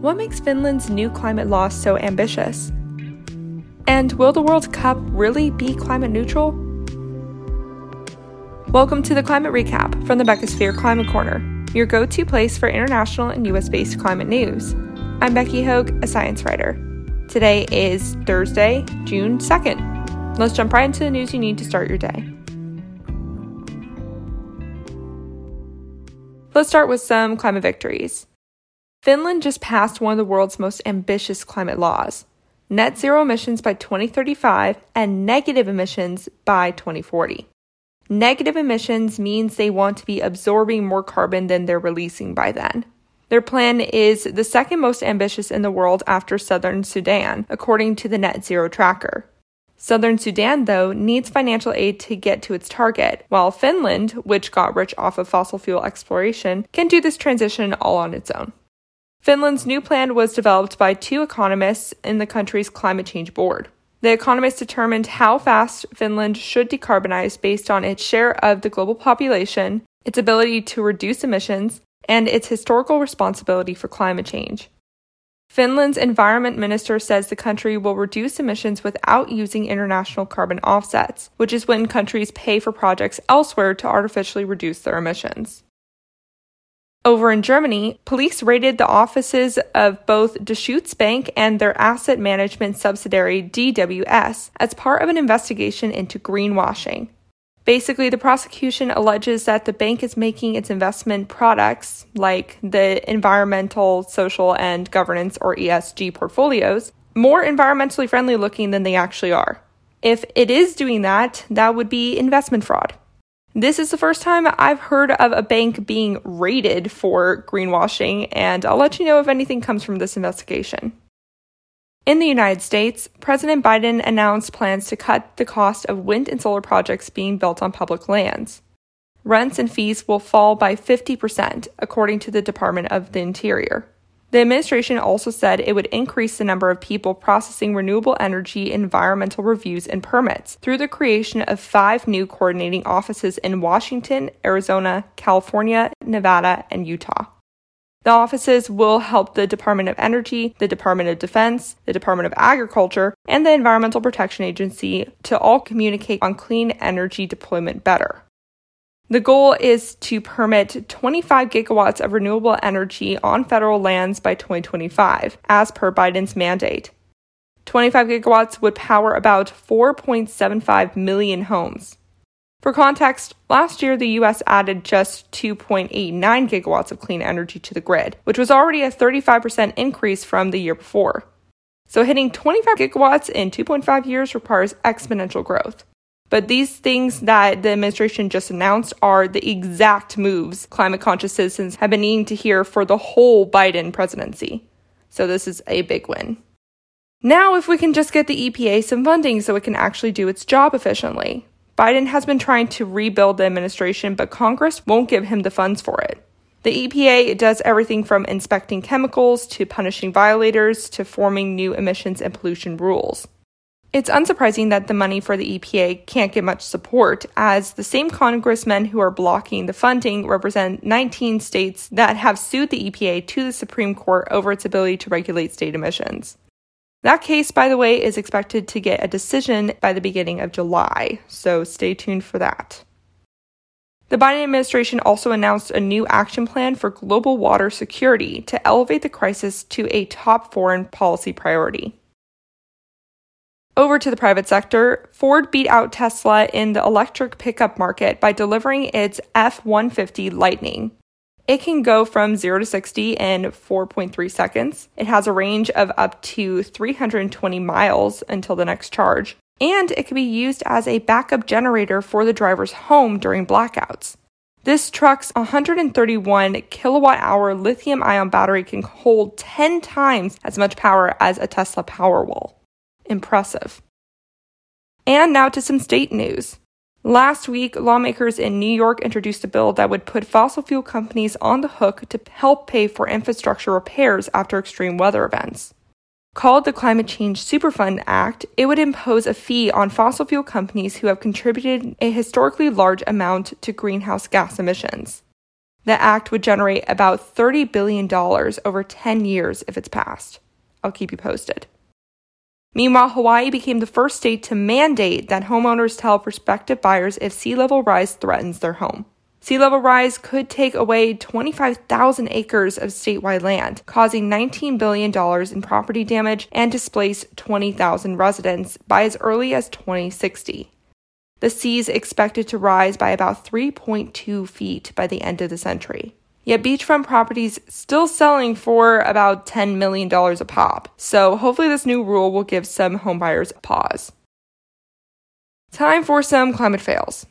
What makes Finland's new climate law so ambitious? And will the World Cup really be climate neutral? Welcome to the Climate Recap from the Beckosphere Climate Corner, your go to place for international and US based climate news. I'm Becky Hogue, a science writer. Today is Thursday, June 2nd. Let's jump right into the news you need to start your day. Let's start with some climate victories. Finland just passed one of the world's most ambitious climate laws net zero emissions by 2035 and negative emissions by 2040. Negative emissions means they want to be absorbing more carbon than they're releasing by then. Their plan is the second most ambitious in the world after Southern Sudan, according to the Net Zero Tracker. Southern Sudan, though, needs financial aid to get to its target, while Finland, which got rich off of fossil fuel exploration, can do this transition all on its own. Finland's new plan was developed by two economists in the country's climate change board. The economists determined how fast Finland should decarbonize based on its share of the global population, its ability to reduce emissions, and its historical responsibility for climate change. Finland's environment minister says the country will reduce emissions without using international carbon offsets, which is when countries pay for projects elsewhere to artificially reduce their emissions. Over in Germany, police raided the offices of both Deutsche Bank and their asset management subsidiary DWS as part of an investigation into greenwashing. Basically, the prosecution alleges that the bank is making its investment products, like the environmental, social, and governance or ESG portfolios, more environmentally friendly looking than they actually are. If it is doing that, that would be investment fraud. This is the first time I've heard of a bank being raided for greenwashing, and I'll let you know if anything comes from this investigation. In the United States, President Biden announced plans to cut the cost of wind and solar projects being built on public lands. Rents and fees will fall by 50%, according to the Department of the Interior. The administration also said it would increase the number of people processing renewable energy environmental reviews and permits through the creation of five new coordinating offices in Washington, Arizona, California, Nevada, and Utah. The offices will help the Department of Energy, the Department of Defense, the Department of Agriculture, and the Environmental Protection Agency to all communicate on clean energy deployment better. The goal is to permit 25 gigawatts of renewable energy on federal lands by 2025, as per Biden's mandate. 25 gigawatts would power about 4.75 million homes. For context, last year the US added just 2.89 gigawatts of clean energy to the grid, which was already a 35% increase from the year before. So hitting 25 gigawatts in 2.5 years requires exponential growth. But these things that the administration just announced are the exact moves climate conscious citizens have been needing to hear for the whole Biden presidency. So this is a big win. Now, if we can just get the EPA some funding so it can actually do its job efficiently. Biden has been trying to rebuild the administration, but Congress won't give him the funds for it. The EPA does everything from inspecting chemicals to punishing violators to forming new emissions and pollution rules. It's unsurprising that the money for the EPA can't get much support, as the same congressmen who are blocking the funding represent 19 states that have sued the EPA to the Supreme Court over its ability to regulate state emissions. That case, by the way, is expected to get a decision by the beginning of July, so stay tuned for that. The Biden administration also announced a new action plan for global water security to elevate the crisis to a top foreign policy priority. Over to the private sector, Ford beat out Tesla in the electric pickup market by delivering its F 150 Lightning. It can go from 0 to 60 in 4.3 seconds. It has a range of up to 320 miles until the next charge, and it can be used as a backup generator for the driver's home during blackouts. This truck's 131 kilowatt hour lithium ion battery can hold 10 times as much power as a Tesla Powerwall impressive. And now to some state news. Last week, lawmakers in New York introduced a bill that would put fossil fuel companies on the hook to help pay for infrastructure repairs after extreme weather events. Called the Climate Change Superfund Act, it would impose a fee on fossil fuel companies who have contributed a historically large amount to greenhouse gas emissions. The act would generate about $30 billion over 10 years if it's passed. I'll keep you posted. Meanwhile, Hawaii became the first state to mandate that homeowners tell prospective buyers if sea level rise threatens their home. Sea level rise could take away 25,000 acres of statewide land, causing $19 billion in property damage and displace 20,000 residents by as early as 2060. The seas expected to rise by about 3.2 feet by the end of the century. Yet beachfront properties still selling for about $10 million a pop. So hopefully this new rule will give some homebuyers a pause. Time for some climate fails.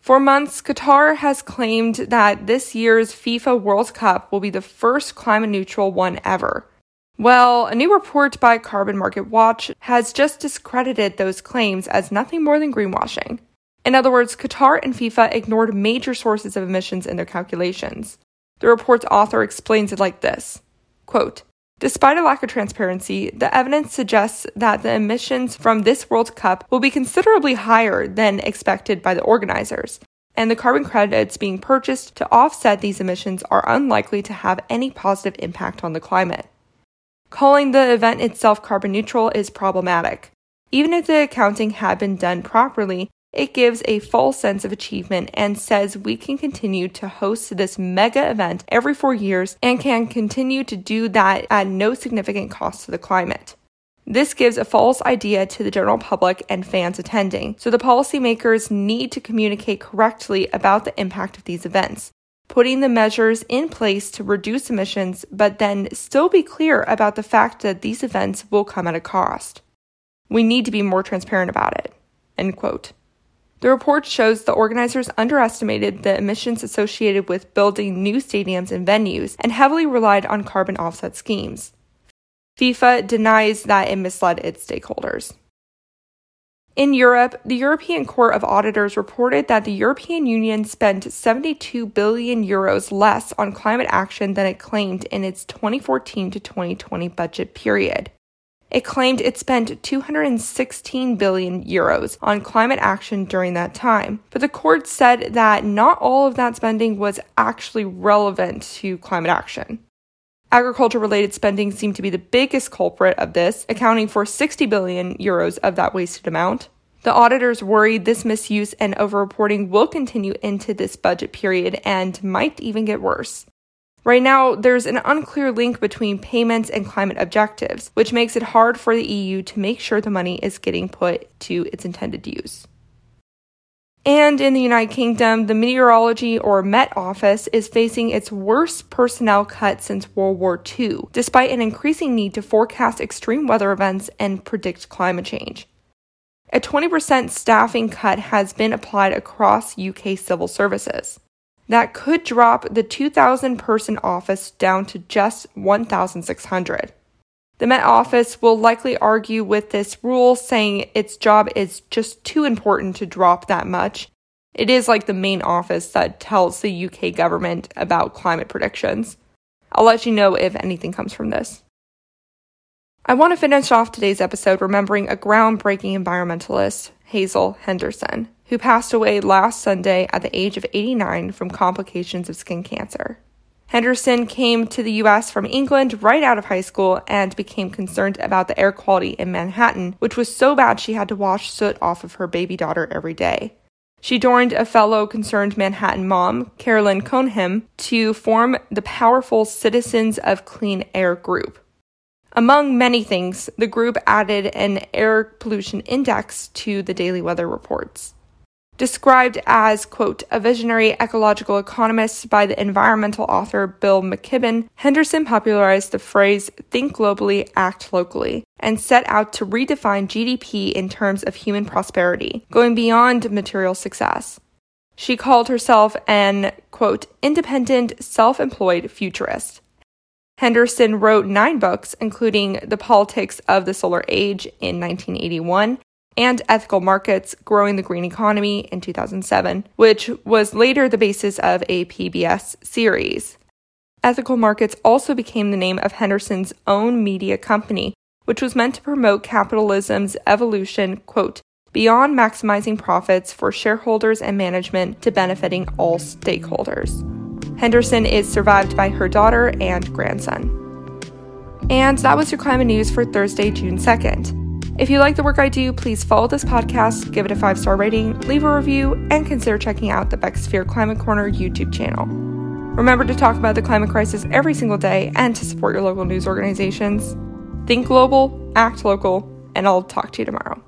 For months, Qatar has claimed that this year's FIFA World Cup will be the first climate neutral one ever. Well, a new report by Carbon Market Watch has just discredited those claims as nothing more than greenwashing. In other words, Qatar and FIFA ignored major sources of emissions in their calculations. The report's author explains it like this quote, Despite a lack of transparency, the evidence suggests that the emissions from this World Cup will be considerably higher than expected by the organizers, and the carbon credits being purchased to offset these emissions are unlikely to have any positive impact on the climate. Calling the event itself carbon neutral is problematic. Even if the accounting had been done properly, it gives a false sense of achievement and says we can continue to host this mega event every four years and can continue to do that at no significant cost to the climate. This gives a false idea to the general public and fans attending, so the policymakers need to communicate correctly about the impact of these events putting the measures in place to reduce emissions, but then still be clear about the fact that these events will come at a cost. We need to be more transparent about it. End quote. The report shows the organizers underestimated the emissions associated with building new stadiums and venues and heavily relied on carbon offset schemes. FIFA denies that it misled its stakeholders. In Europe, the European Court of Auditors reported that the European Union spent 72 billion euros less on climate action than it claimed in its 2014 to 2020 budget period. It claimed it spent 216 billion euros on climate action during that time, but the court said that not all of that spending was actually relevant to climate action. Agriculture related spending seemed to be the biggest culprit of this, accounting for 60 billion euros of that wasted amount. The auditors worried this misuse and overreporting will continue into this budget period and might even get worse. Right now, there's an unclear link between payments and climate objectives, which makes it hard for the EU to make sure the money is getting put to its intended use. And in the United Kingdom, the Meteorology or Met Office is facing its worst personnel cut since World War II, despite an increasing need to forecast extreme weather events and predict climate change. A 20% staffing cut has been applied across UK civil services. That could drop the 2,000 person office down to just 1,600. The Met Office will likely argue with this rule, saying its job is just too important to drop that much. It is like the main office that tells the UK government about climate predictions. I'll let you know if anything comes from this. I want to finish off today's episode remembering a groundbreaking environmentalist, Hazel Henderson, who passed away last Sunday at the age of 89 from complications of skin cancer. Henderson came to the US from England right out of high school and became concerned about the air quality in Manhattan, which was so bad she had to wash soot off of her baby daughter every day. She joined a fellow concerned Manhattan mom, Carolyn Konheim, to form the powerful Citizens of Clean Air group. Among many things, the group added an air pollution index to the daily weather reports. Described as, quote, a visionary ecological economist by the environmental author Bill McKibben, Henderson popularized the phrase think globally, act locally, and set out to redefine GDP in terms of human prosperity, going beyond material success. She called herself an, quote, independent, self employed futurist. Henderson wrote nine books, including The Politics of the Solar Age in 1981 and Ethical Markets Growing the Green Economy in 2007, which was later the basis of a PBS series. Ethical Markets also became the name of Henderson's own media company, which was meant to promote capitalism's evolution, quote, beyond maximizing profits for shareholders and management to benefiting all stakeholders. Henderson is survived by her daughter and grandson. And that was your climate news for Thursday, June 2nd. If you like the work I do, please follow this podcast, give it a five star rating, leave a review, and consider checking out the Beckisphere Climate Corner YouTube channel. Remember to talk about the climate crisis every single day and to support your local news organizations. Think global, act local, and I'll talk to you tomorrow.